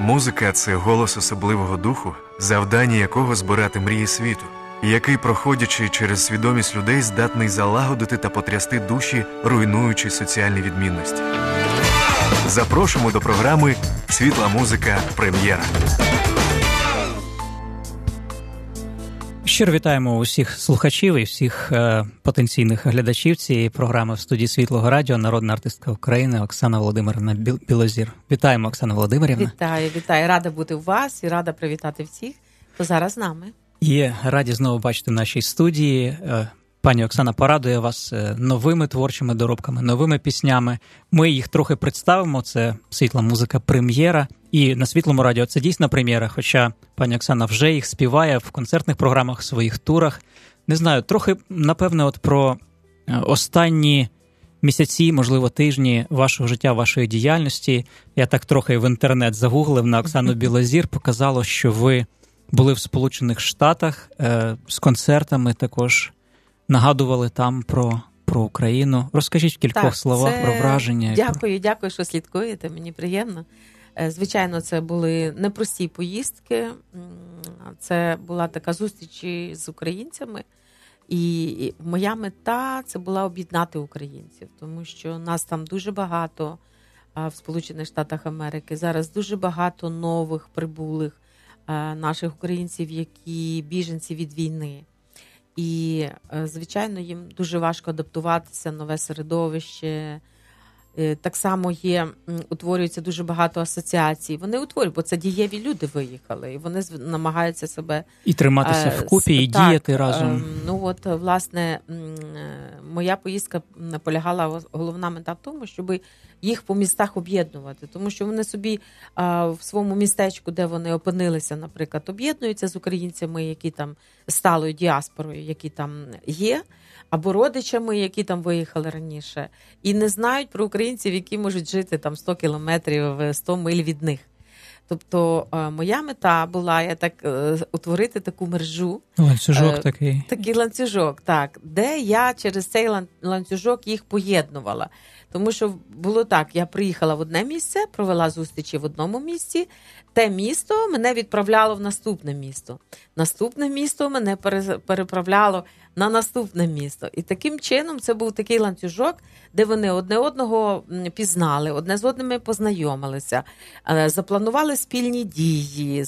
Музика це голос особливого духу, завдання якого збирати мрії світу, який, проходячи через свідомість людей, здатний залагодити та потрясти душі, руйнуючи соціальні відмінності. Запрошуємо до програми Світла музика Прем'єра. Щиро вітаємо усіх слухачів і всіх е, потенційних глядачів цієї програми в студії Світлого Радіо, народна артистка України Оксана Володимирівна Білозір. Вітаємо, Оксана Володимирівна. Вітаю, вітаю. Рада бути у вас і рада привітати всіх, хто зараз з нами. І раді знову бачити в нашій студії. Е, Пані Оксана порадує вас е, новими творчими доробками, новими піснями. Ми їх трохи представимо. Це світла музика прем'єра. І на світлому радіо це дійсна прем'єра. Хоча пані Оксана вже їх співає в концертних програмах, в своїх турах. Не знаю, трохи напевне, от про е, останні місяці, можливо, тижні вашого життя, вашої діяльності. Я так трохи в інтернет загуглив на Оксану Білозір. Показало, що ви були в Сполучених Штатах е, з концертами також нагадували там про про Україну. Розкажіть в кількох так, словах це... про враження. Дякую, дякую, що слідкуєте. Мені приємно. Е, звичайно, це були непрості поїздки. Це була така зустріч з українцями. І моя мета це була об'єднати українців, тому що нас там дуже багато в Сполучених Штатах Америки. Зараз дуже багато нових прибулих наших українців, які біженці від війни. І, е, звичайно, їм дуже важко адаптуватися, нове середовище. Е, так само є, утворюється дуже багато асоціацій. Вони утворюють, бо це дієві люди виїхали, і вони намагаються себе і триматися е, вкупі, і так, діяти разом. Ем, ну от власне моя поїздка наполягала головна мета в тому, щоб їх по містах об'єднувати, тому що вони собі в своєму містечку, де вони опинилися, наприклад, об'єднуються з українцями, які там сталою діаспорою, які там є, або родичами, які там виїхали раніше, і не знають про українців, які можуть жити там 100 кілометрів, 100 миль від них. Тобто моя мета була я так е, утворити таку мережу. Ланцюжок е, такий. Такий ланцюжок, так, де я через цей ланцюжок їх поєднувала. Тому що було так: я приїхала в одне місце, провела зустрічі в одному місці. Те місто мене відправляло в наступне місто. Наступне місто мене переправляло на наступне місто. І таким чином це був такий ланцюжок, де вони одне одного пізнали, одне з одними познайомилися, е, запланували спільні дії,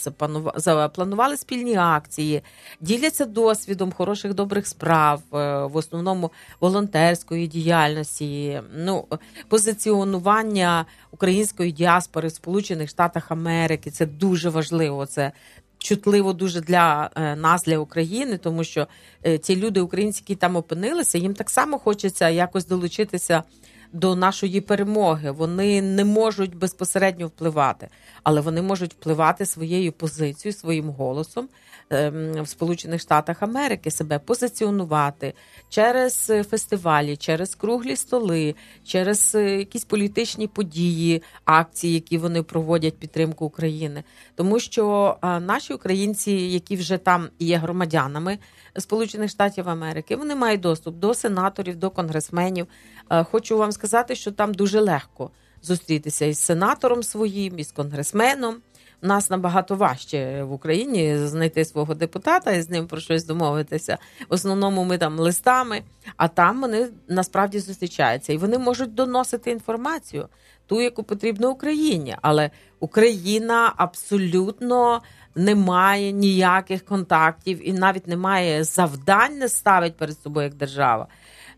запланували спільні акції, діляться досвідом хороших добрих справ, е, в основному волонтерської діяльності, ну позиціонування української діаспори в Сполучених Штатах Америки. Це дуже важливо. Це чутливо дуже для е, нас, для України, тому що ті ці люди, українці, які там опинилися, їм так само хочеться якось долучитися. До нашої перемоги. Вони не можуть безпосередньо впливати, але вони можуть впливати своєю позицією, своїм голосом Ем, в Сполучених Штатах Америки себе позиціонувати через фестивалі, через круглі столи, через е, якісь політичні події, акції, які вони проводять підтримку України, тому що наші українці, які вже там є громадянами Сполучених Штатів Америки, вони мають доступ до сенаторів, до конгресменів. Е, хочу вам сказати, що там дуже легко зустрітися із сенатором своїм, із конгресменом У нас набагато важче в Україні знайти свого депутата і з ним про щось домовитися. В основному ми там листами, а там вони насправді зустрічаються і вони можуть доносити інформацію, ту, яку потрібно Україні. Але Україна абсолютно не має ніяких контактів і навіть не має завдань, не ставить перед собою як держава.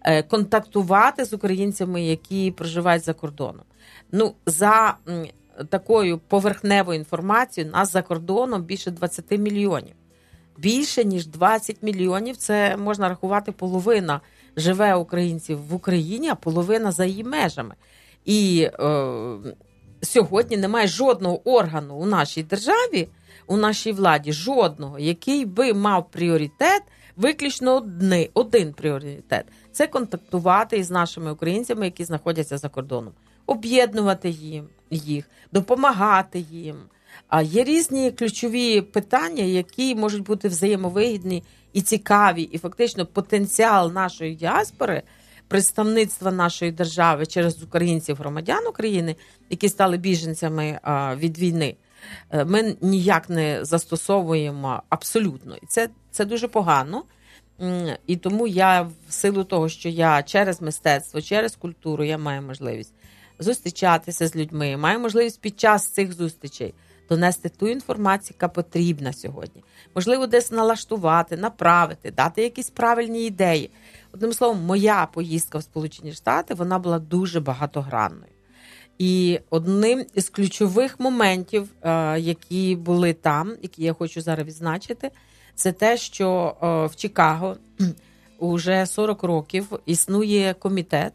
Е, контактувати з українцями, які проживають за кордоном. Ну за такою поверхневою інформацією нас за кордоном більше 20 мільйонів. Більше ніж 20 мільйонів це можна рахувати половина живе українців в Україні, а половина за її межами. І е, сьогодні немає жодного органу у нашій державі, у нашій владі, жодного, який би мав пріоритет, виключно одни, один пріоритет це контактувати із нашими українцями, які знаходяться за кордоном, об'єднувати їм їх, допомагати їм. А є різні ключові питання, які можуть бути взаємовигідні і цікаві, і фактично потенціал нашої діаспори, представництва нашої держави через українців, громадян України, які стали біженцями від війни. Е, ми ніяк не застосовуємо абсолютно. І це, це дуже погано. І тому я, в силу того, що я через мистецтво, через культуру я маю можливість зустрічатися з людьми, маю можливість під час цих зустрічей донести ту інформацію, яка потрібна сьогодні. Можливо, десь налаштувати, направити, дати якісь правильні ідеї. Одним словом, моя поїздка в Сполучені Штати вона була дуже багатогранною. І одним із ключових моментів, е, які були там, які я хочу зараз відзначити, це те, що е, в Чикаго уже 40 років існує комітет,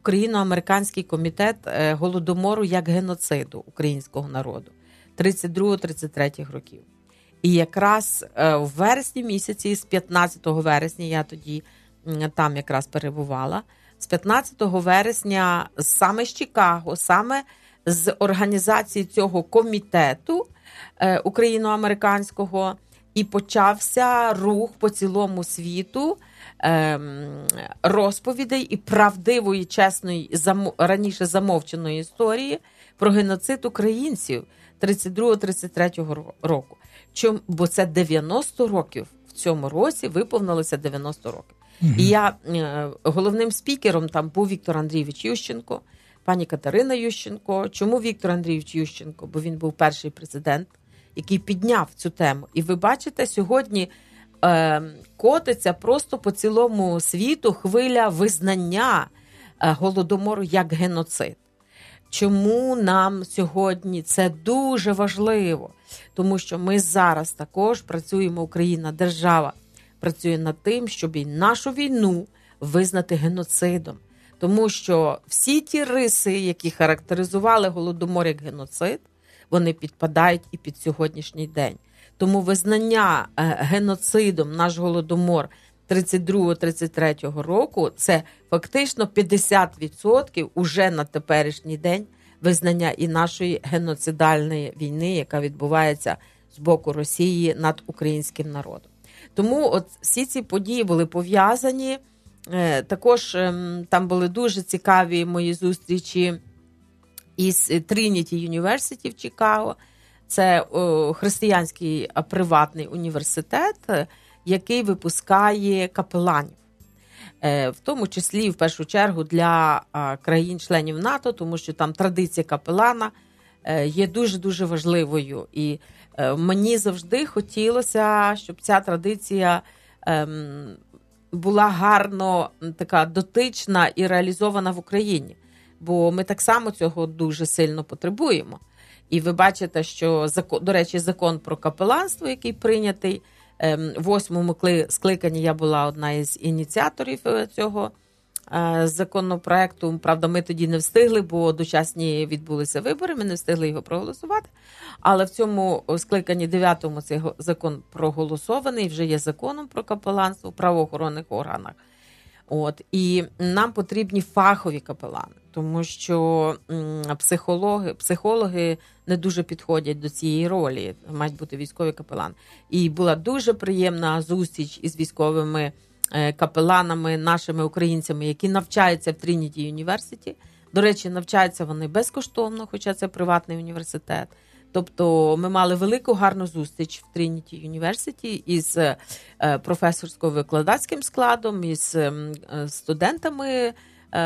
україно-американський комітет е, голодомору як геноциду українського народу 32-33 років. І якраз в вересні місяці, з 15 вересня, я тоді там якраз перебувала з 15 вересня, саме з Чикаго, саме з організації цього комітету е, україно-американського, і почався рух по цілому світу ем, розповідей і правдивої, чесної, раніше замовченої історії про геноцид українців 32-33 року. Чому? Бо це 90 років в цьому році виповнилося 90 років. Mm-hmm. І я е, головним спікером там був Віктор Андрійович Ющенко, пані Катерина Ющенко. Чому Віктор Андрійович Ющенко? Бо він був перший президент, який підняв цю тему. І ви бачите, сьогодні е, котиться просто по цілому світу хвиля визнання е, голодомору як геноцид. Чому нам сьогодні це дуже важливо? Тому що ми зараз також працюємо Україна, держава працює над тим, щоб і нашу війну визнати геноцидом. Тому що всі ті риси, які характеризували голодомор як геноцид, вони підпадають і під сьогоднішній день. Тому визнання е, геноцидом наш голодомор 32-33 року це фактично 50% уже на теперішній день визнання і нашої геноцидальної війни, яка відбувається з боку Росії над українським народом. Тому от всі ці події були пов'язані. Е, також ем, там були дуже цікаві мої зустрічі із Trinity University в Чикаго. Це християнський приватний університет, який випускає капеланів, е, в тому числі в першу чергу для країн-членів НАТО, тому що там традиція капелана е, є дуже дуже важливою. І Е, мені завжди хотілося, щоб ця традиція ем, була гарно така дотична і реалізована в Україні, бо ми так само цього дуже сильно потребуємо. І ви бачите, що до речі, закон про капеланство, який прийнятий ем, в восьмому скликанні, я була одна із ініціаторів е, цього. Е, законопроекту. Правда, ми тоді не встигли, бо дочасні відбулися вибори. Ми не встигли його проголосувати. Але в цьому скликанні дев'ятому цей закон проголосований. Вже є законом про капеланство в правоохоронних органах. От і нам потрібні фахові капелани, тому що психологи психологи не дуже підходять до цієї ролі. Мають бути військові капелани. І була дуже приємна зустріч із військовими. Е, капеланами, нашими українцями, які навчаються в Трініті Юніверситі. До речі, навчаються вони безкоштовно, хоча це приватний університет. Тобто ми мали велику гарну зустріч в Трініті Юніверситі із е, професорсько-викладацьким складом, із ем, е, студентами,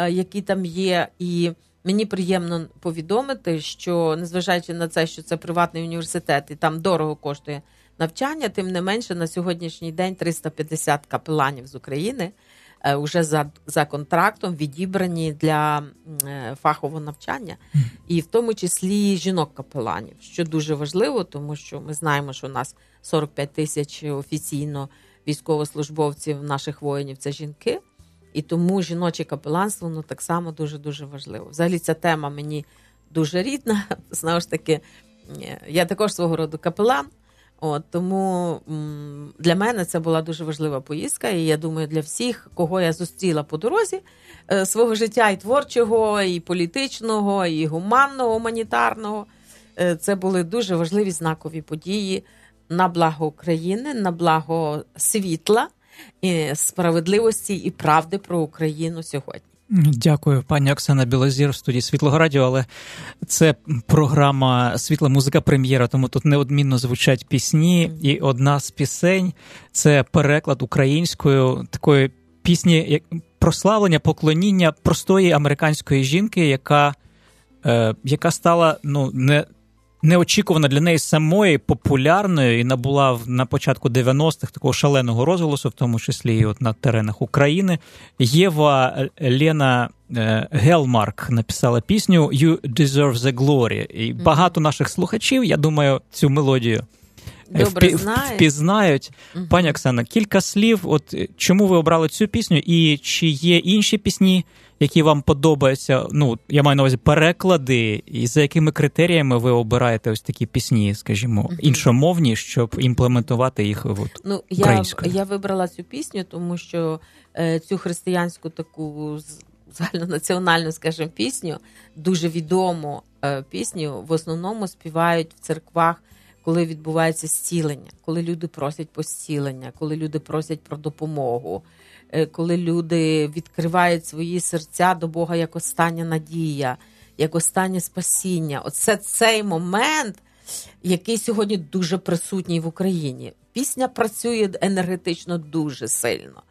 які там є. І мені приємно повідомити, що незважаючи на це, що це приватний університет, і там дорого коштує навчання. Тим не менше, на сьогоднішній день 350 капеланів з України вже е, за за контрактом відібрані для е, фахового навчання, і в тому числі жінок-капеланів, що дуже важливо, тому що ми знаємо, що у нас 45 тисяч офіційно військовослужбовців наших воїнів це жінки. І тому жіноче капеланство ну, так само дуже дуже важливо. Взагалі, ця тема мені дуже рідна. Знову ж таки, я також свого роду капелан. От Тому для мене це була дуже важлива поїздка, і я думаю, для всіх, кого я зустріла по дорозі е, свого життя і творчого, і політичного, і гуманного, гуманітарного, е, це були дуже важливі знакові події на благо України, на благо світла, і справедливості і правди про Україну сьогодні. Дякую, пані Оксана Білозір в студії Світлого Радіо. Але це програма Світла музика прем'єра, тому тут неодмінно звучать пісні. І одна з пісень це переклад українською такої пісні, як прославлення, поклоніння простої американської жінки, яка е, яка стала ну не неочікувано для неї самої популярною і набула на початку 90-х такого шаленого розголосу, в тому числі і от на теренах України. Єва Лена е, Гелмарк написала пісню «You Deserve the Glory». І багато наших слухачів, я думаю, цю мелодію. Е, Добре знає. впізнають. Угу. Пані Оксана, кілька слів. От чому ви обрали цю пісню, і чи є інші пісні, які вам подобаються? Ну, я маю на увазі переклади, і за якими критеріями ви обираєте ось такі пісні, скажімо, іншомовні, щоб імплементувати їх в ну, українською? Я я вибрала цю пісню, тому що е, цю християнську таку загальнонаціональну, скажімо, пісню, дуже відому е, пісню, в основному співають в церквах коли відбувається зцілення, коли люди просять по зцілення, коли люди просять про допомогу, коли люди відкривають свої серця до Бога як остання надія, як останнє спасіння. Оце цей момент, який сьогодні дуже присутній в Україні. Пісня працює енергетично дуже сильно.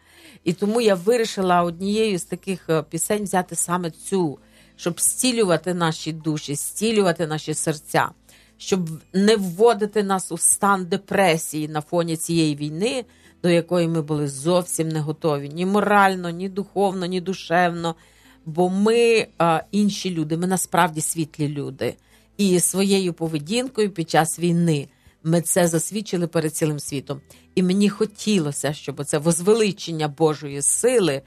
І тому я вирішила однією з таких е, пісень взяти саме цю, щоб зцілювати наші душі, зцілювати наші серця щоб не вводити нас у стан депресії на фоні цієї війни, до якої ми були зовсім не готові ні морально, ні духовно, ні душевно. Бо ми а, інші люди, ми насправді світлі люди. І своєю поведінкою під час війни ми це засвідчили перед цілим світом. І мені хотілося, щоб це возвеличення Божої сили,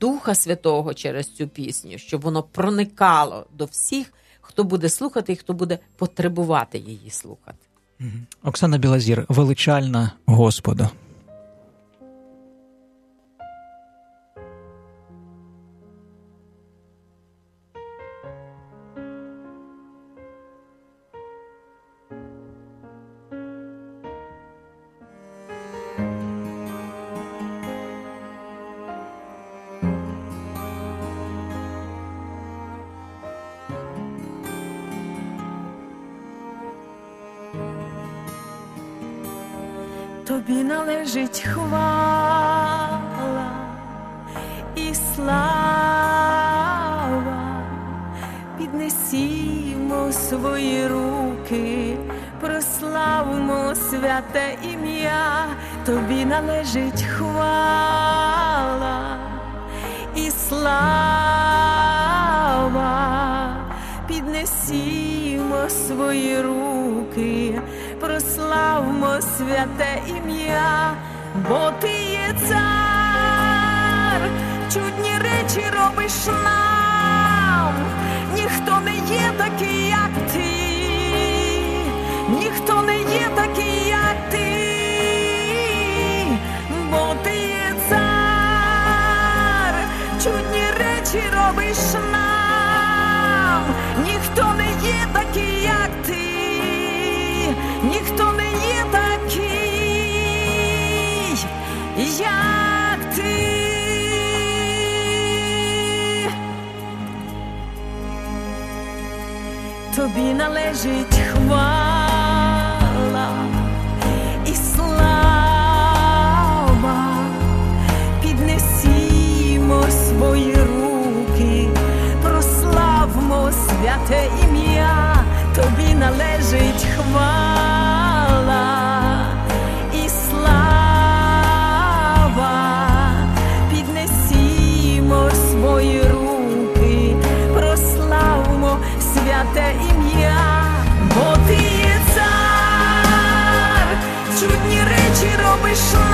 Духа Святого через цю пісню, щоб воно проникало до всіх хто буде слухати і хто буде потребувати її слухати. Оксана Білазір, величальна Господа. Хвала і слава, піднесімо свої руки, прославимо святе ім'я, тобі належить хвала і слава, піднесімо свої руки прославмо святе ім'я, бо ти є цар, чудні речі робиш нам, ніхто не є такий, як ти, ніхто не є такий, як ти, бо ти є цар, чудні речі робиш нам, ніхто не є такий, як ти. Ніхто не є такий, як ти. Тобі належить хвала і слава, піднесімо свої руки, прославмо святе ім'я, тобі належить хвала. Речі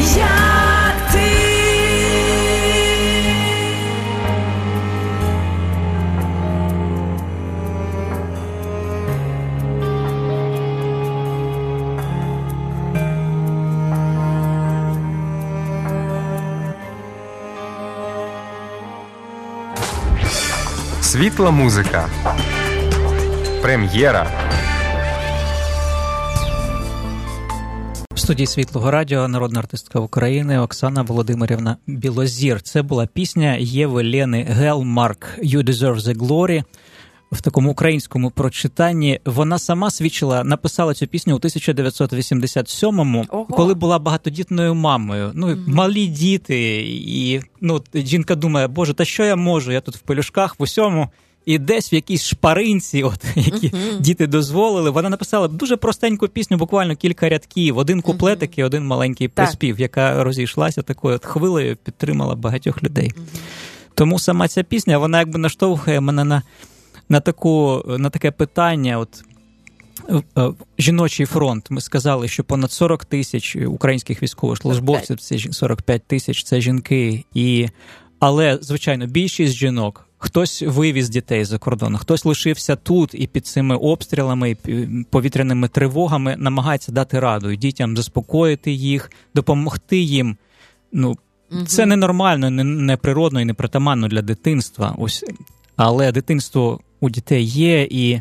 як ти. Світла музика. Прем'єра. Студії Світлого Радіо народна артистка України Оксана Володимирівна Білозір. Це була пісня Єви Лени Гелмарк «You Deserve the Glory». В такому українському прочитанні вона сама свідчила, написала цю пісню у 1987-му, Ого. коли була багатодітною мамою. Ну, малі діти, і ну, жінка думає, боже, та що я можу? Я тут в пелюшках в усьому. І десь в якійсь шпаринці, от які діти дозволили, вона написала дуже простеньку пісню, буквально кілька рядків, один куплетик і один маленький приспів, яка розійшлася такою от хвилею, підтримала багатьох людей. Тому сама ця пісня, вона якби наштовхує мене на, на, таку, на таке питання. От, е, е, Жіночий фронт. Ми сказали, що понад 40 тисяч українських військовослужбовців, це жін- 45 тисяч це жінки. І... Але, звичайно, більшість жінок. Хтось вивіз дітей за кордон, хтось лишився тут і під цими обстрілами, і повітряними тривогами намагається дати раду і дітям заспокоїти їх, допомогти їм. Ну, це ненормально, не, не природно і не притаманно для дитинства. Ось, але дитинство у дітей є, і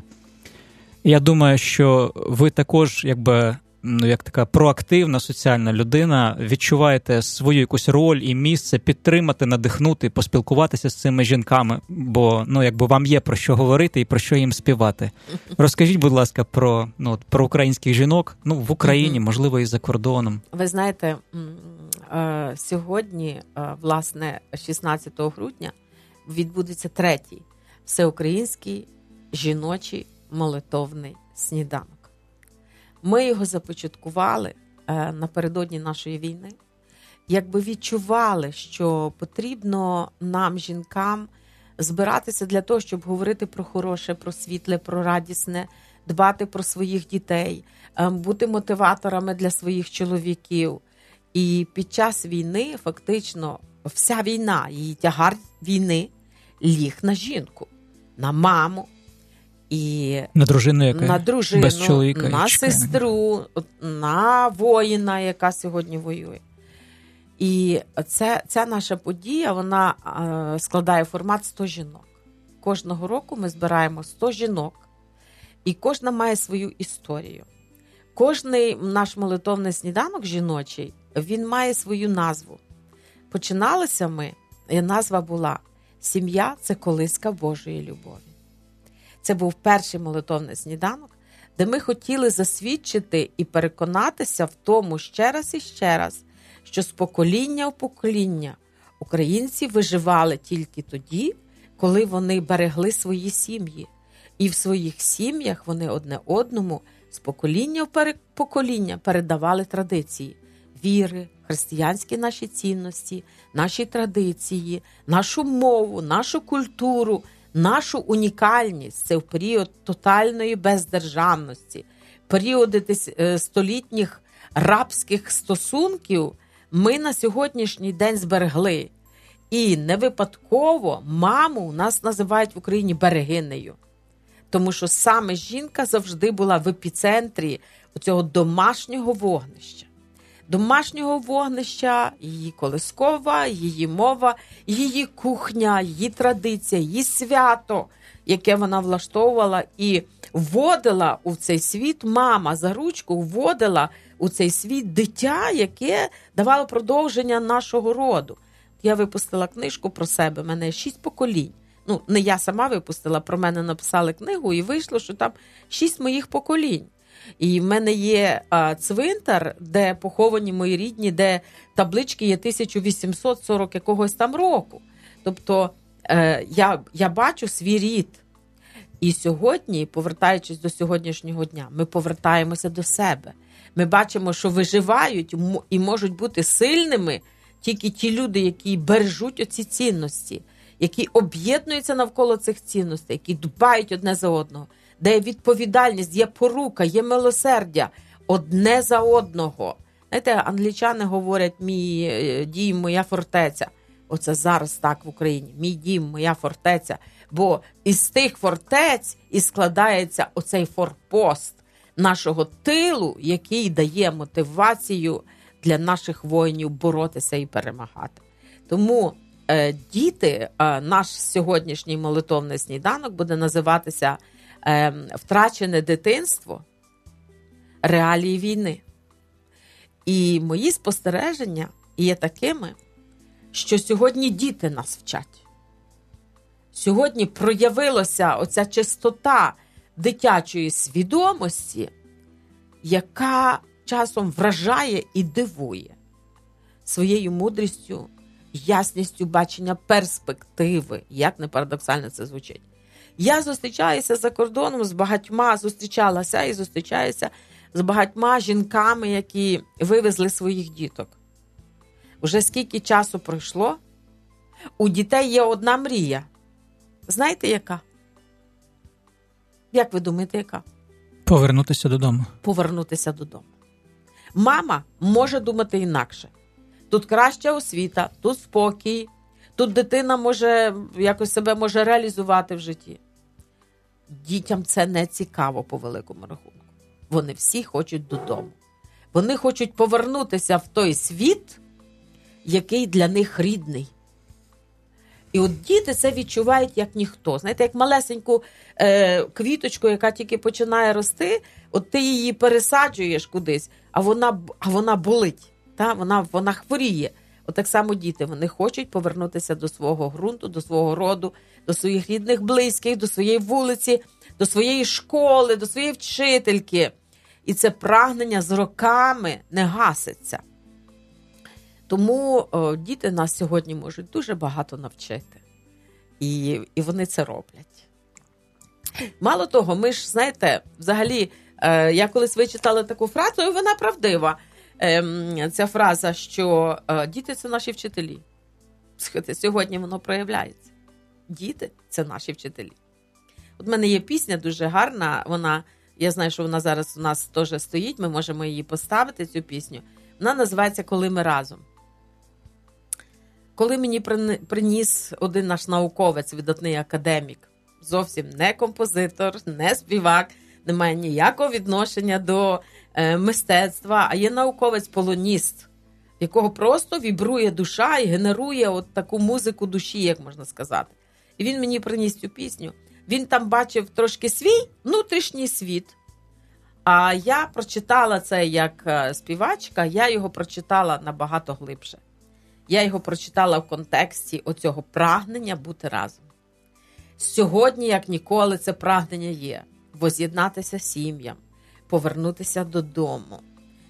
я думаю, що ви також, якби. Ну, як така проактивна соціальна людина, відчуваєте свою якусь роль і місце підтримати, надихнути, поспілкуватися з цими жінками, бо ну якби вам є про що говорити і про що їм співати. Розкажіть, будь ласка, про ну про українських жінок, ну в Україні, можливо, і за кордоном. Ви знаєте, е, сьогодні, е, власне, 16 грудня, відбудеться третій всеукраїнський жіночий молитовний сніданок. Ми його започаткували е, напередодні нашої війни, якби відчували, що потрібно нам, жінкам, збиратися для того, щоб говорити про хороше, про світле, про радісне, дбати про своїх дітей, е, бути мотиваторами для своїх чоловіків. І під час війни фактично вся війна, її тягар війни ліг на жінку, на маму і На дружину, яка на дружину, без чоловіка на чекає. сестру, на воїна, яка сьогодні воює. І це, ця наша подія вона е, складає формат 100 жінок. Кожного року ми збираємо 100 жінок, і кожна має свою історію. Кожний наш молитовний сніданок жіночий він має свою назву. Починалися ми, і назва була Сім'я це колиска Божої любові. Це був перший молитовний сніданок, де ми хотіли засвідчити і переконатися в тому ще раз і ще раз, що з покоління в покоління українці виживали тільки тоді, коли вони берегли свої сім'ї. І в своїх сім'ях вони одне одному з покоління в покоління передавали традиції віри, християнські наші цінності, наші традиції, нашу мову, нашу культуру, нашу унікальність. Це в період тотальної бездержавності, періоди е, столітніх рабських стосунків ми на сьогоднішній день зберегли. І не випадково маму нас називають в Україні берегинею. Тому що саме жінка завжди була в епіцентрі цього домашнього вогнища. Домашнього вогнища, її колискова, її мова, її кухня, її традиція, її свято, яке вона влаштовувала і вводила у цей світ мама за ручку, вводила у цей світ дитя, яке давало продовження нашого роду. Я випустила книжку про себе, мене шість поколінь. Ну, не я сама випустила, про мене написали книгу, і вийшло, що там шість моїх поколінь. І в мене є а, цвинтар, де поховані мої рідні, де таблички є 1840 якогось там року. Тобто е, я, я бачу свій рід. І сьогодні, повертаючись до сьогоднішнього дня, ми повертаємося до себе. Ми бачимо, що виживають і можуть бути сильними тільки ті люди, які бережуть оці цінності, які об'єднуються навколо цих цінностей, які дбають одне за одного, де є відповідальність, є порука, є милосердя одне за одного. Знаєте, англічани говорять, мій е, дім, моя фортеця. Оце зараз так в Україні. Мій дім, моя фортеця. Бо із тих фортець і складається оцей форпост нашого тилу, який дає мотивацію для наших воїнів боротися і перемагати. Тому е, діти, е, наш сьогоднішній молитовний сніданок буде називатися Втрачене дитинство реалії війни. І мої спостереження є такими, що сьогодні діти нас вчать. Сьогодні проявилася оця чистота дитячої свідомості, яка часом вражає і дивує своєю мудрістю, ясністю бачення перспективи, як не парадоксально це звучить. Я зустрічаюся за кордоном з багатьма, зустрічалася і зустрічаюся з багатьма жінками, які вивезли своїх діток. Уже скільки часу пройшло, у дітей є одна мрія. Знаєте, яка? Як ви думаєте, яка? Повернутися додому. Повернутися додому. Мама може думати інакше. Тут краща освіта, тут спокій, тут дитина може якось себе може реалізувати в житті. Дітям це не цікаво по великому рахунку. Вони всі хочуть додому. Вони хочуть повернутися в той світ, який для них рідний. І от діти це відчувають як ніхто. Знаєте, як малесеньку е, квіточку, яка тільки починає рости, от ти її пересаджуєш кудись, а вона а вона болить, та? Вона, вона хворіє. От так само діти вони хочуть повернутися до свого ґрунту, до свого роду, до своїх рідних, близьких, до своєї вулиці, до своєї школи, до своєї вчительки. І це прагнення з роками не гаситься. Тому о, діти нас сьогодні можуть дуже багато навчити. І, І вони це роблять. Мало того, ми ж, знаєте, взагалі, е, я колись вичитала таку фразу, і вона правдива. Е, ця фраза, що е, діти це наші вчителі. Сьогодні воно проявляється. Діти це наші вчителі. От в мене є пісня дуже гарна. Вона, я знаю, що вона зараз у нас теж стоїть, ми можемо її поставити, цю пісню. Вона називається Коли ми разом. Коли мені приніс один наш науковець, видатний академік, зовсім не композитор, не співак, не має ніякого відношення до е, мистецтва, а є науковець-полоніст, якого просто вібрує душа і генерує от таку музику душі, як можна сказати. І він мені приніс цю пісню. Він там бачив трошки свій внутрішній світ. А я прочитала це як е, співачка, я його прочитала набагато глибше. Я його прочитала в контексті оцього прагнення бути разом. Сьогодні, як ніколи, це прагнення є воз'єднатися сім'ям, повернутися додому.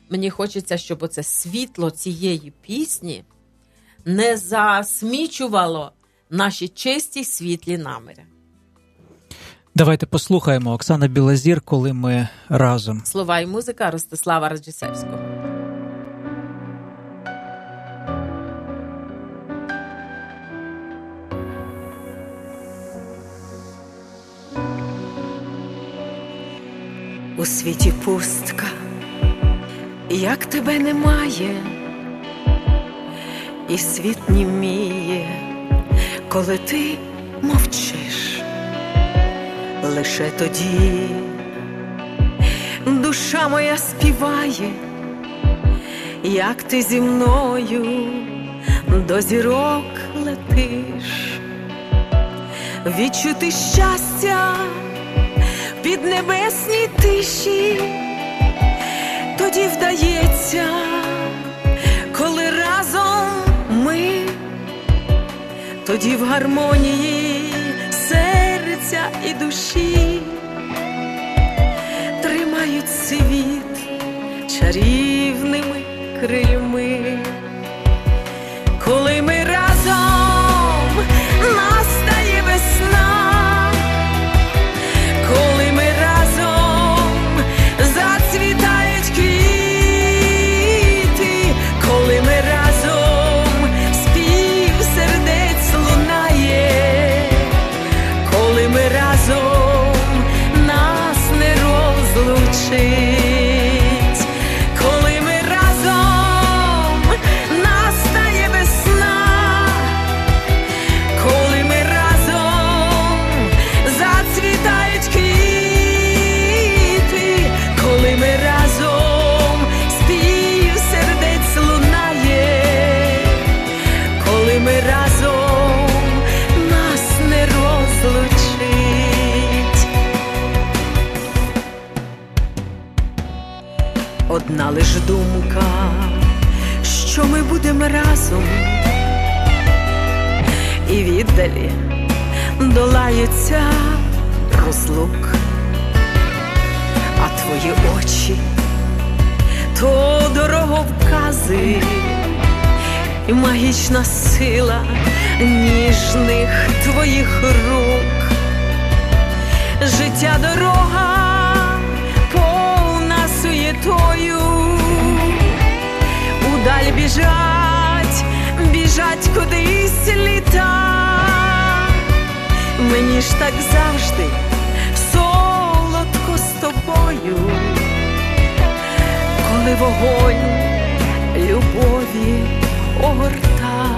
Мені хочеться, щоб оце світло цієї пісні не засмічувало наші чисті світлі наміри. Давайте послухаємо Оксана Білозір, коли ми разом. Слова і музика Ростислава Раджисевського. У світі пустка, як тебе немає, і світ німіє, коли ти мовчиш, лише тоді душа моя співає, як ти зі мною до зірок летиш, відчути щастя піднебесній тиші, тоді вдається, тоді в гармонії серця і душі тримають світ чарівними крильми, коли ми і долаються розлук, а твої очі то дороговкази і магічна сила ніжних твоїх рук, життя дорога повна суєтою, удаль біжать, біжать кудись літа. Мені ж так завжди солодко з тобою, коли вогонь любові огорта,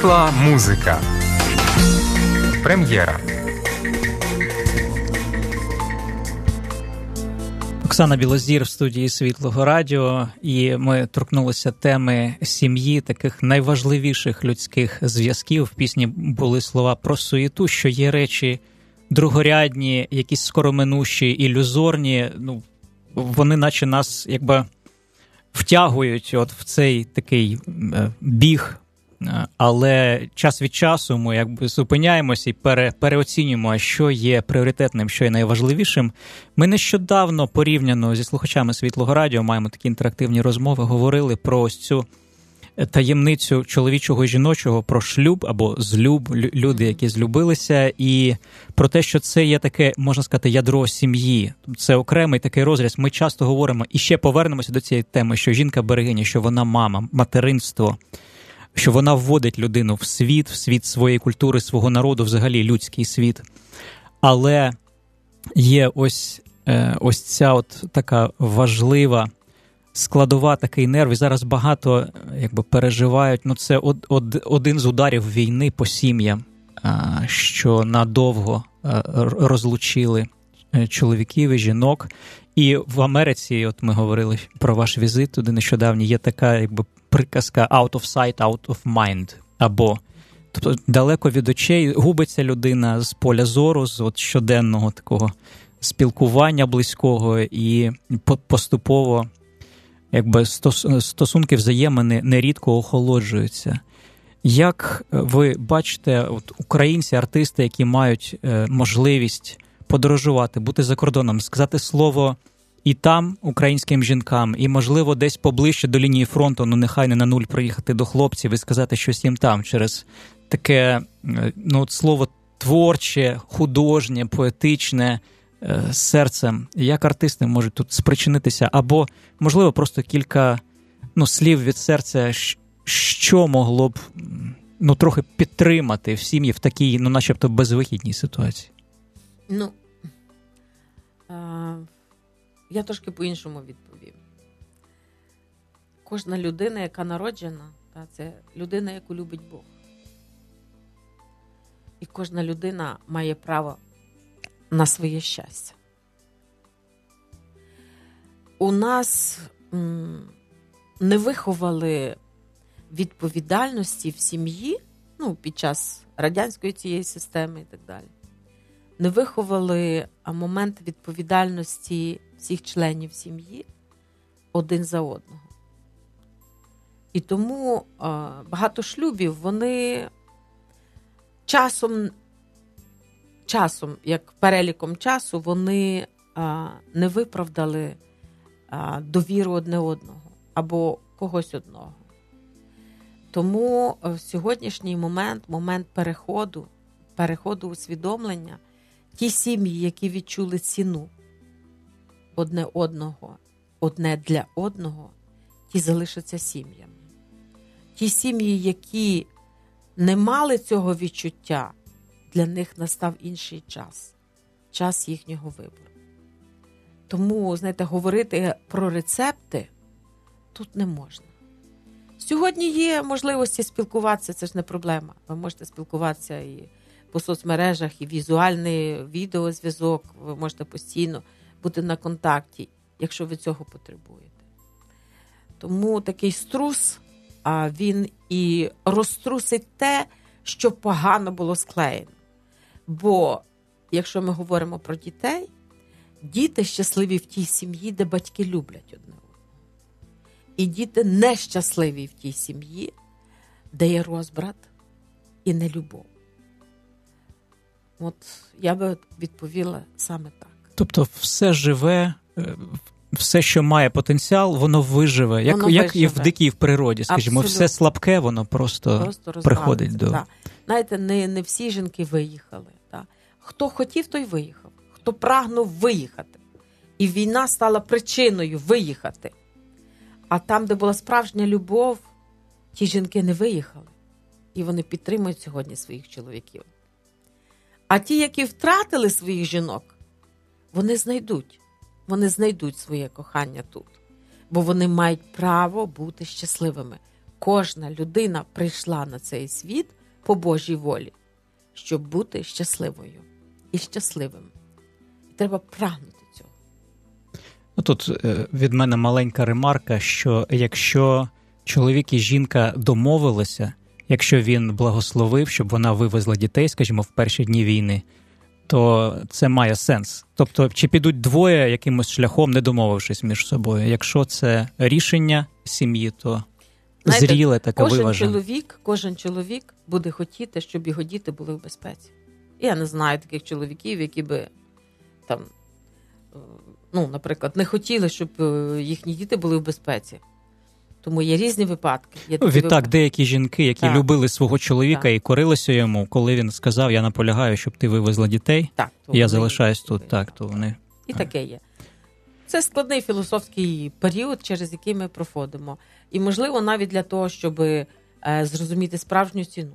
Світла музика. Прем'єра. Оксана Білозір в студії Світлого Радіо, і ми торкнулися теми сім'ї, таких найважливіших людських зв'язків. В пісні були слова про суєту, що є речі другорядні, якісь скороминущі, ілюзорні. Ну вони, наче нас якби втягують от в цей такий е, біг. Але час від часу ми якби зупиняємося і пере, переоцінюємо, що є пріоритетним, що є найважливішим. Ми нещодавно порівняно зі слухачами світлого радіо маємо такі інтерактивні розмови. Говорили про ось цю е, таємницю чоловічого і жіночого, про шлюб або злюб, люди, які злюбилися, і про те, що це є таке, можна сказати, ядро сім'ї. Це окремий такий розріз. Ми часто говоримо і ще повернемося до цієї теми, що жінка берегиня, що вона мама, материнство що вона вводить людину в світ, в світ своєї культури, свого народу, взагалі людський світ. Але є ось, е, ось ця от така важлива складова такий нерв, і зараз багато е, якби, переживають. Ну, це од, од, один з ударів війни по сім'ям, а, що надовго е, розлучили е, чоловіків і жінок. І в Америці, от ми говорили про ваш візит туди нещодавно, є така якби приказка out of sight, out of mind. Або тобто далеко від очей губиться людина з поля зору, з от щоденного такого спілкування близького, і поступово якби стосунки взаємини нерідко охолоджуються. Як ви бачите, от українці, артисти, які мають е, можливість подорожувати, бути за кордоном, сказати слово і там українським жінкам, і, можливо, десь поближче до лінії фронту, ну нехай не на нуль приїхати до хлопців і сказати щось їм там через таке е, ну, слово творче, художнє, поетичне е, серцем. Як артисти можуть тут спричинитися, або, можливо, просто кілька ну, слів від серця, що могло б ну, трохи підтримати в сім'ї в такій, ну, начебто, безвихідній ситуації. Ну, е, я трошки по-іншому відповім. Кожна людина, яка народжена, та, це людина, яку любить Бог. І кожна людина має право на своє щастя. У нас не виховали відповідальності в сім'ї, ну, під час радянської цієї системи і так далі не виховали момент відповідальності всіх членів сім'ї один за одного. І тому багато шлюбів вони часом, часом, як переліком часу, вони не виправдали довіру одне одного або когось одного. Тому е, в сьогоднішній момент, момент переходу, переходу усвідомлення, ті сім'ї, які відчули ціну одне одного, одне для одного, ті залишаться сім'ями. Ті сім'ї, які не мали цього відчуття, для них настав інший час час їхнього вибору. Тому, знаєте, говорити про рецепти тут не можна. Сьогодні є можливості спілкуватися, це ж не проблема. Ви можете спілкуватися і по соцмережах, і візуальний відеозв'язок, ви можете постійно бути на контакті, якщо ви цього потребуєте. Тому такий струс, а він і розтрусить те, що погано було склеєно. Бо, якщо ми говоримо про дітей, діти щасливі в тій сім'ї, де батьки люблять одне одного. І діти нещасливі в тій сім'ї, де є розбрат і нелюбов. От я би відповіла саме так. Тобто, все живе, е, все, що має потенціал, воно виживе, як, Воно як і в дикій в природі. Скажімо, Абсолютно. все слабке, воно просто, Просто приходить до. да. Знаєте, не, не всі жінки виїхали. Да. Хто хотів, той виїхав, хто прагнув виїхати. І війна стала причиною виїхати. А там, де була справжня любов, ті жінки не виїхали. І вони підтримують сьогодні своїх чоловіків. А ті, які втратили своїх жінок, вони знайдуть. Вони знайдуть своє кохання тут. Бо вони мають право бути щасливими. Кожна людина прийшла на цей світ по Божій волі, щоб бути щасливою і щасливим. І треба прагнути цього. Ну, Тут е, від мене маленька ремарка, що якщо чоловік і жінка домовилися, якщо він благословив, щоб вона вивезла дітей, скажімо, в перші дні війни, то це має сенс. Тобто, чи підуть двоє якимось шляхом, не домовившись між собою. Якщо це рішення сім'ї, то Знаєте, зріле таке Кожен виважене. чоловік, кожен чоловік буде хотіти, щоб його діти були в безпеці. Я не знаю таких чоловіків, які би там, е, ну, наприклад, не хотіли, щоб е, їхні діти були в безпеці. Тому є різні випадки. Є Ну, Відтак, випадки. деякі жінки, які Так. любили свого чоловіка Так. і корилися йому, коли він сказав: Я наполягаю, щоб ти вивезла дітей, так, то я залишаюсь тут. Так, то вони І таке є. Це складний філософський період, через який ми проходимо. І, можливо, навіть для того, щоб е, зрозуміти справжню ціну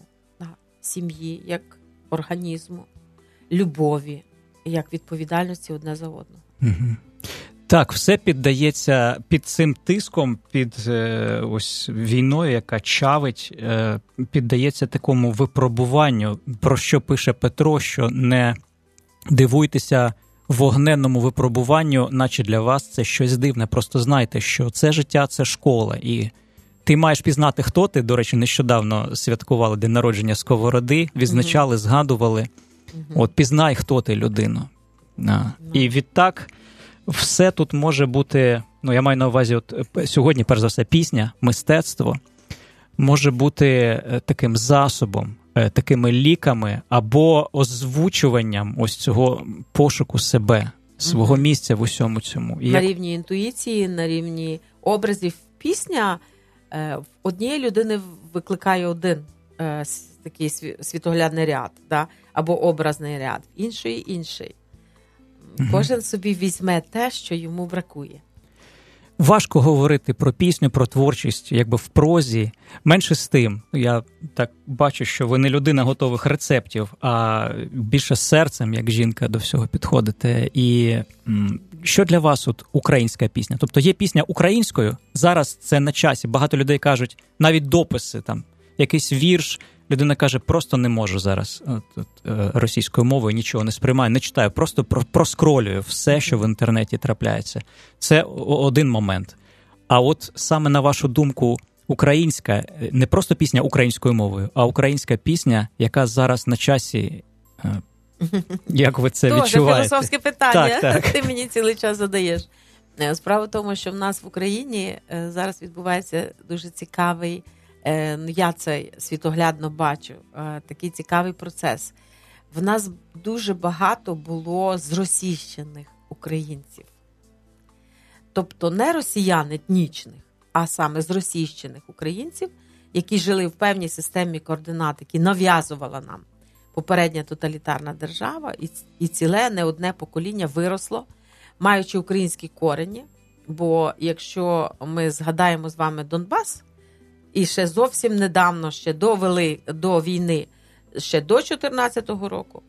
сім'ї, як організму, любові, як відповідальності одне за одного. Угу. Так, все піддається під цим тиском, під е, ось війною, яка чавить, е, піддається такому випробуванню, про що пише Петро, що не дивуйтеся вогненному випробуванню, наче для вас це щось дивне. Просто знайте, що це життя це школа, і ти маєш пізнати, хто ти. До речі, нещодавно святкували день народження Сковороди, відзначали, згадували. От пізнай, хто ти людину. А. І відтак все тут може бути. Ну, я маю на увазі, от е, сьогодні, перш за все, пісня, мистецтво може бути е, таким засобом, е, такими ліками або озвучуванням ось цього пошуку себе, свого місця в усьому цьому. І на як- рівні інтуїції, на рівні образів. Пісня в однієї людини викликає один такий світоглядний ряд, да? або образний ряд, в іншої інший. Кожен собі візьме те, що йому бракує. Важко говорити про пісню, про творчість, якби в прозі. Менше з тим, я так бачу, що ви не людина готових рецептів, а більше серцем, як жінка, до всього підходите. І що для вас от українська пісня? Тобто є пісня українською, зараз це на часі. Багато людей кажуть, навіть дописи там, якийсь вірш. Людина каже, просто не можу зараз от, е, російською мовою нічого не сприймаю, не читаю, просто про- проскролюю все, що в інтернеті трапляється. Це один момент. А от саме на вашу думку, українська е, не просто пісня українською мовою, а українська пісня, яка зараз на часі. е, Як ви це Дуже відчуваєте? філософське питання. Так, так. Ти мені цілий час задаєш. Е, Справа в тому, що в нас в Україні е, зараз відбувається дуже цікавий. Е, ну, Я це світоглядно бачу. е, Такий цікавий процес. В нас дуже багато було зросійщених українців. тобто не росіян етнічних, а саме з російщених українців, які жили в певній системі координат, які нав'язувала нам попередня тоталітарна держава, і ціле не одне покоління виросло, маючи українські корені. Бо якщо ми згадаємо з вами Донбас, і ще зовсім недавно, ще до вели, до війни, ще до 2014 року,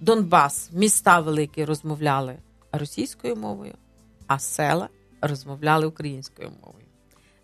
Донбас, міста великі розмовляли російською мовою, а села розмовляли українською мовою.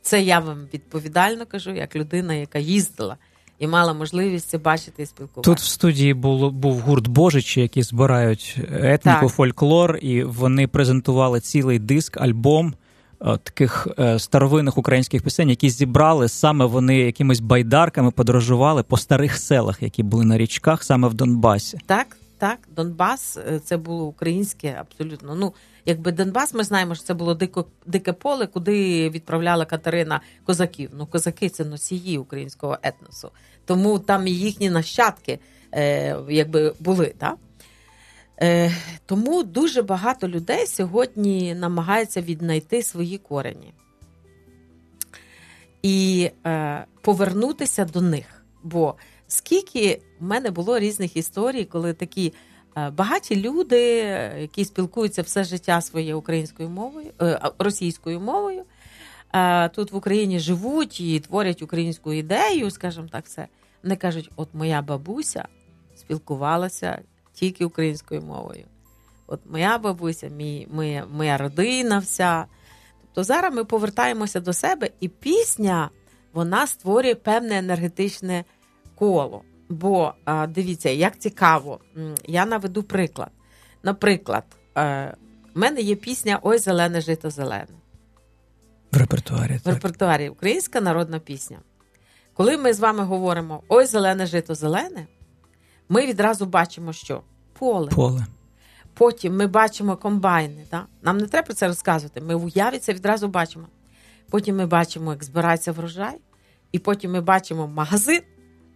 Це я вам відповідально кажу, як людина, яка їздила і мала можливість це бачити і спілкуватися. Тут в студії було був гурт Божичі, які збирають етніку, Так. фольклор, і вони презентували цілий диск, альбом таких е, старовинних українських пісень, які зібрали саме вони якимись байдарками подорожували по старих селах, які були на річках, саме в Донбасі. Так, так, Донбас е, це було українське абсолютно. Ну, якби Донбас, ми знаємо, що це було дико, дике поле, куди відправляла Катерина козаків. Ну, козаки це носії українського етносу. Тому там їхні нащадки е, якби були. Так? Е, тому дуже багато людей сьогодні намагаються віднайти свої корені і е, повернутися до них. Бо скільки в мене було різних історій, коли такі е, багаті люди, які спілкуються все життя своє українською мовою, російською мовою, тут в Україні живуть і творять українську ідею, скажімо так, все. Вони кажуть: от моя бабуся спілкувалася тільки українською мовою. От моя бабуся, мій, моя, моя родина вся. Тобто зараз ми повертаємося до себе, і пісня вона створює певне енергетичне коло. Бо дивіться, як цікаво, я наведу приклад. Наприклад, е, в мене є пісня Ой, зелене жито зелене В репертуарі. в Так. репертуарі українська народна пісня. Коли ми з вами говоримо Ой, зелене жито зелене, ми відразу бачимо, що поле. Поле. Потім ми бачимо комбайни. Да? Нам не треба про це розказувати. Ми в уяві це відразу бачимо. Потім ми бачимо, як збирається врожай, і потім ми бачимо магазин,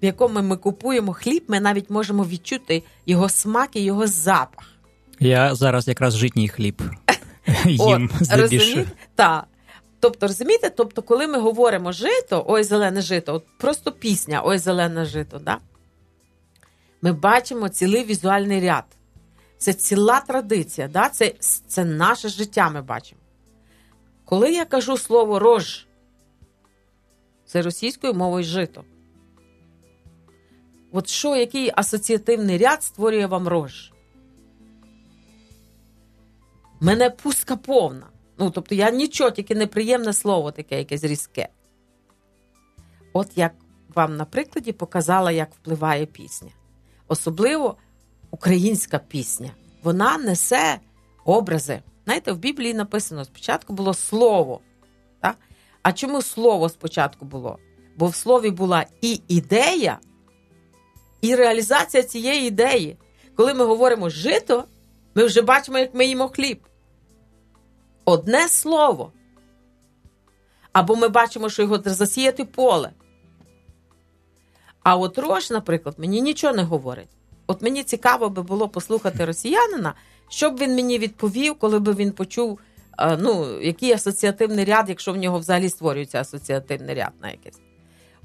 в якому ми купуємо хліб. Ми навіть можемо відчути його смак і його запах. Я зараз якраз житній хліб їм здебільшого. Так. Тобто, розумієте, тобто, коли ми говоримо жито, ой, зелене жито, от просто пісня Ой, зелене жито, да? Ми бачимо цілий візуальний ряд. Це ціла традиція, да? це, це наше життя ми бачимо. Коли я кажу слово рож, це російською мовою жито. От що, який асоціативний ряд створює вам рож? Мене пустка повна. Ну, тобто я нічого, тільки неприємне слово таке, якесь різке. От як вам на прикладі показала, як впливає пісня. Особливо українська пісня. Вона несе образи. Знаєте, в Біблії написано: спочатку було слово. Так? А чому слово спочатку було? Бо в слові була і ідея, і реалізація цієї ідеї. Коли ми говоримо жито, ми вже бачимо, як ми їмо хліб. Одне слово. Або ми бачимо, що його засіяти поле. А от рож, наприклад, мені нічого не говорить. От мені цікаво би було послухати росіянина, що б він мені відповів, коли б він почув, е, ну, який асоціативний ряд, якщо в нього взагалі створюється асоціативний ряд на якийсь.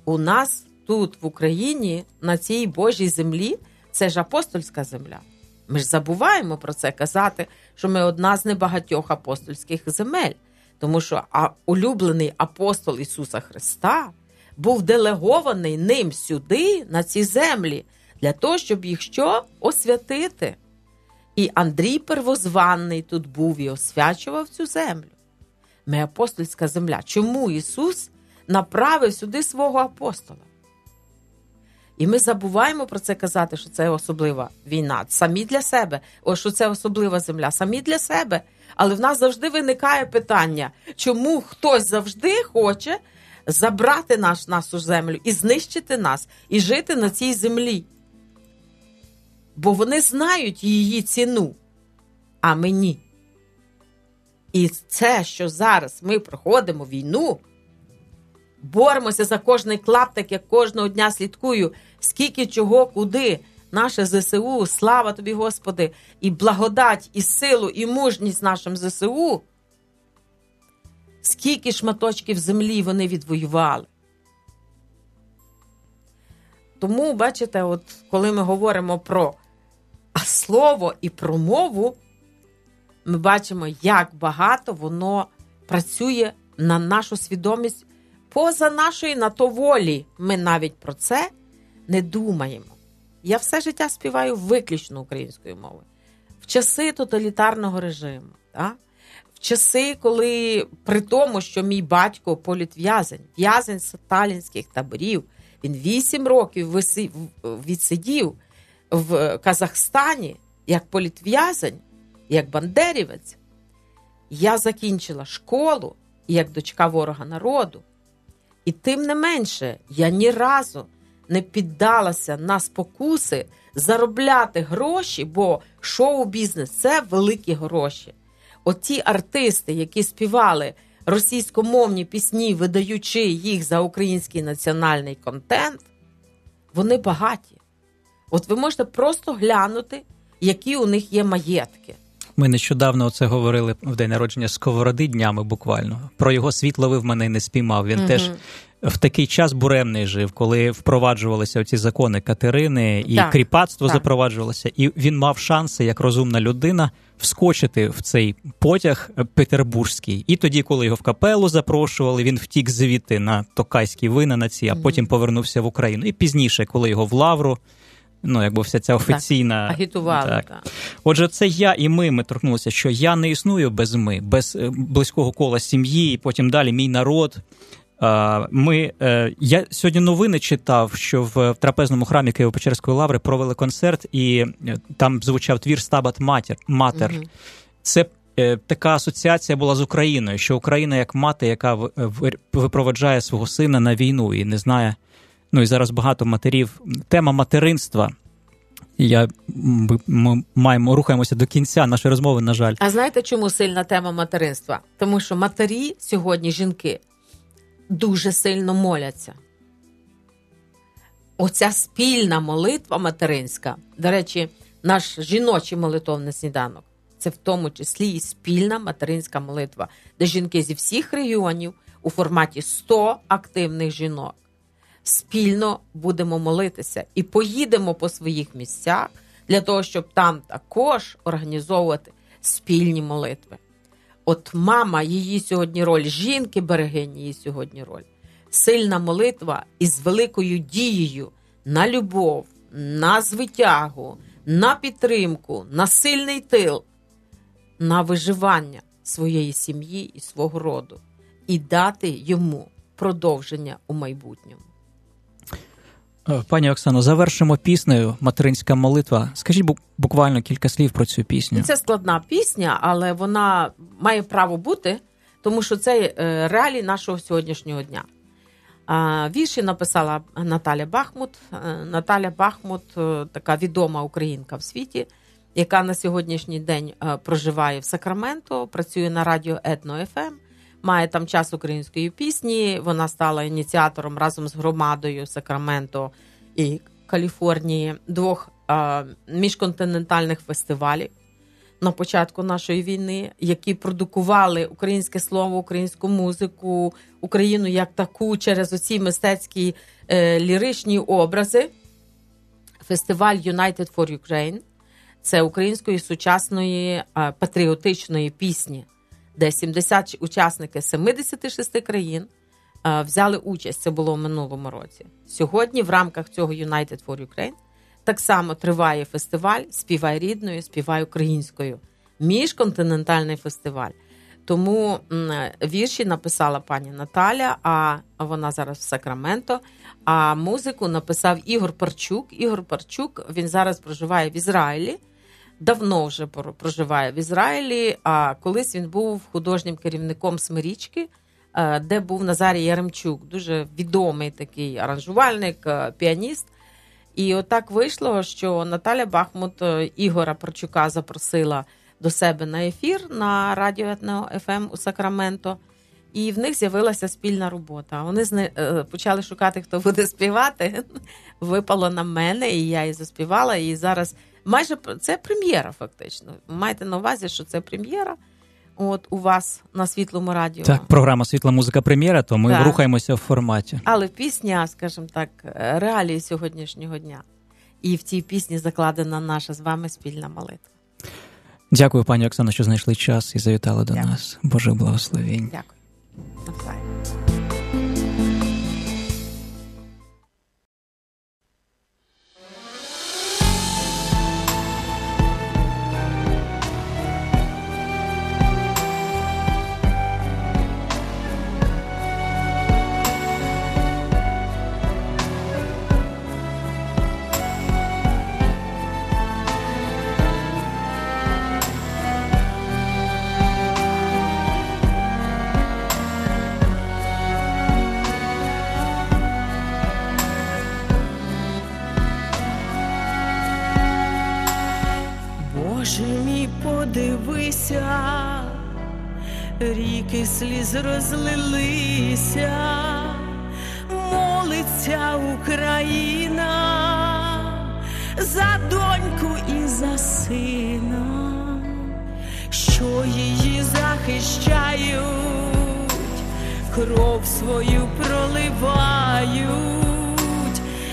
У нас тут, в Україні, на цій Божій землі, це ж апостольська земля. Ми ж забуваємо про це казати, що ми одна з небагатьох апостольських земель, тому що улюблений апостол Ісуса Христа був делегований ним сюди, на ці землі, для того, щоб їх що освятити. І Андрій Первозванний тут був і освячував цю землю. Ми апостольська земля. Чому Ісус направив сюди свого апостола? І ми забуваємо про це казати, що це особлива війна. Самі для себе, о, що це особлива земля, самі для себе. Але в нас завжди виникає питання, чому хтось завжди хоче забрати наш, нашу землю і знищити нас, і жити на цій землі. Бо вони знають її ціну, а ми ні. І це, що зараз ми проходимо війну, боремося за кожний клаптик, я кожного дня слідкую, скільки чого, куди. Наше ЗСУ, слава тобі, Господи, і благодать, і силу, і мужність нашим ЗСУ. Скільки шматочків землі вони відвоювали. Тому, бачите, от коли ми говоримо про слово і про мову, ми бачимо, як багато воно працює на нашу свідомість поза нашої на то волі. Ми навіть про це не думаємо. Я все життя співаю виключно українською мовою. В часи тоталітарного режиму, так? Часи, коли при тому, що мій батько політв'язень, в'язень сталінських таборів, він вісім років відсидів в Казахстані як політв'язень, як бандерівець, я закінчила школу як дочка ворога народу. І тим не менше, я ні разу не піддалася на спокуси заробляти гроші, бо шоу-бізнес це великі гроші. Оті артисти, які співали російськомовні пісні, видаючи їх за український національний контент, вони багаті. От ви можете просто глянути, які у них є маєтки. Ми нещодавно це говорили в день народження сковороди днями буквально. Про його світ ловив мене не спіймав. Він угу. теж в такий час буремний жив, коли впроваджувалися ці закони Катерини і так, кріпацтво так. запроваджувалося, і він мав шанси, як розумна людина, вскочити в цей потяг петербурзький. І тоді, коли його в капелу запрошували, він втік звідти на токайські вина на ці, а потім повернувся в Україну. І пізніше, коли його в Лавру ну якби вся ця офіційна так, агітували. Так. так. Отже, це я і ми. Ми торкнулися, що я не існую без ми, без е, близького кола сім'ї, і потім далі мій народ. Ми е, я сьогодні новини читав, що в трапезному храмі Києво-Печерської лаври провели концерт, і е, там звучав твір Стабат Матер. Матер. Угу. Це така асоціація була з Україною, що Україна як мати, яка випроваджає свого сина на війну і не знає, Ну і зараз багато матерів. Тема материнства. Я ми маємо рухаємося до кінця нашої розмови. На жаль, а знаєте, чому сильна тема материнства? Тому що матері сьогодні жінки дуже сильно моляться. Оця спільна молитва материнська, до речі, наш жіночий молитовний сніданок це в тому числі і спільна материнська молитва, де жінки зі всіх регіонів у форматі 100 активних жінок спільно будемо молитися і поїдемо по своїх місцях для того, щоб там також організовувати спільні молитви. От мама, її сьогодні роль, жінки берегині її сьогодні роль. Сильна молитва із великою дією на любов, на звитягу, на підтримку, на сильний тил, на виживання своєї сім'ї і свого роду, і дати йому продовження у майбутньому. Е, пані Оксано, завершимо піснею Материнська молитва. Скажіть буквально кілька слів про цю пісню. Це складна пісня, але вона має право бути, тому що це е, реалії нашого сьогоднішнього дня. Вірші написала Наталя Бахмут. Е, Наталя Бахмут така відома українка в світі, яка на сьогоднішній день проживає в Сакраменто, працює на радіо Етно ФМ має там час української пісні. Вона стала ініціатором разом з громадою Сакраменто і Каліфорнії двох а, міжконтинентальних фестивалів на початку нашої війни, які продукували українське слово, українську музику, Україну як таку через оці мистецькі е, ліричні образи. Фестиваль United for Ukraine – це української сучасної е, патріотичної пісні де 70 учасники 76 країн взяли участь. Це було в минулому році. Сьогодні, в рамках цього United for Ukraine, так само триває фестиваль Співай рідною, співай українською, міжконтинентальний фестиваль. Тому вірші написала пані Наталя, а вона зараз в Сакраменто. А музику написав Ігор Парчук. Ігор Парчук він зараз проживає в Ізраїлі давно вже проживає в Ізраїлі. А колись він був художнім керівником Смирічки, е, де був Назарій Яремчук, дуже відомий такий аранжувальник, е, піаніст. І отак вийшло, що Наталя Бахмут е, Ігора Парчука запросила до себе на ефір на радіо ФМ у Сакраменто. І в них з'явилася спільна робота. Вони зне... почали шукати, хто буде співати. Випало на мене, і я і заспівала. І зараз майже це прем'єра, фактично. Майте на увазі, що це прем'єра. от у вас на світлому радіо. Так, програма Світла музика прем'єра, то ми Так. рухаємося в форматі. Але пісня, скажімо так, е, реалії сьогоднішнього дня. І в цій пісні закладена наша з вами спільна молитва. Дякую, пані Оксано, що знайшли час і завітали до Дякую. нас. Боже благословінь. Дякую. Мій, подивися, ріки сліз розлилися, молиться Україна за доньку і за сина, що її захищають, кров свою проливають,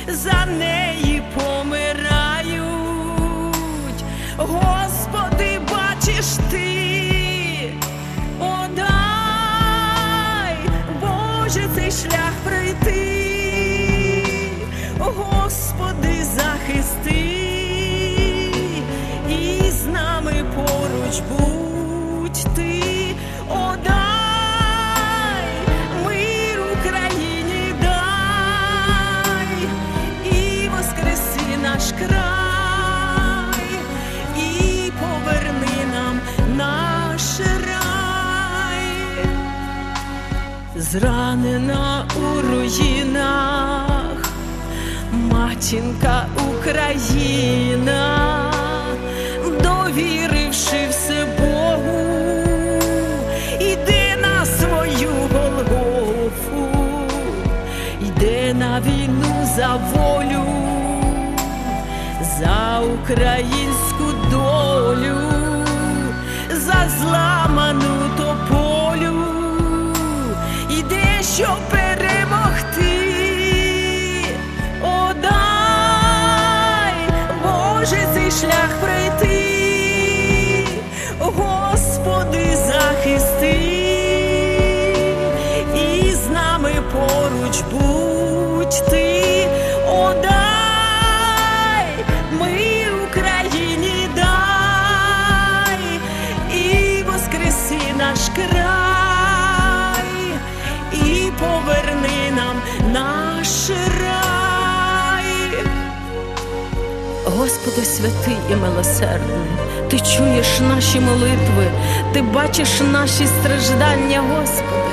за неї Шлях пройти, Господи, захисти, і з нами поруч будь зранена у руїнах, матінка Україна, довіривши все Богу, іде на свою Голгофу, йде на війну за волю, за українську поруч будь ти, о, дай, мир Україні дай, і воскреси наш край, і поверни нам наш рай. Господи, святий і милосердний, Ти чуєш наші молитви, Ти бачиш наші страждання, Господи.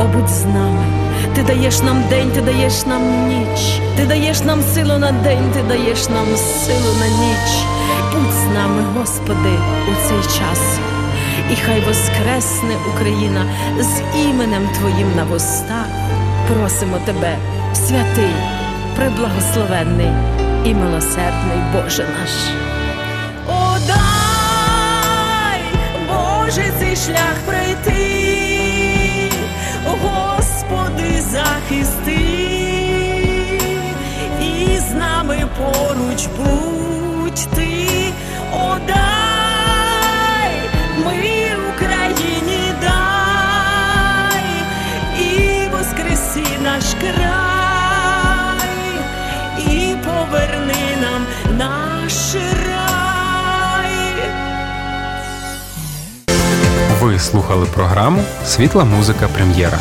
О, будь з нами, Ти даєш нам день, Ти даєш нам ніч, Ти даєш нам силу на день, Ти даєш нам силу на ніч. Будь з нами, Господи, у цей час. І хай воскресне Україна з іменем Твоїм на вустах. Просимо Тебе, святий, преблагословенний і милосердний Боже наш. О, дай, Боже, цей шлях пройти, захисти, і з нами поруч будь ти, о, дай, мир Україні дай, і воскреси наш край, і поверни нам наш рай. Ви слухали програму Світла музика прем'єра.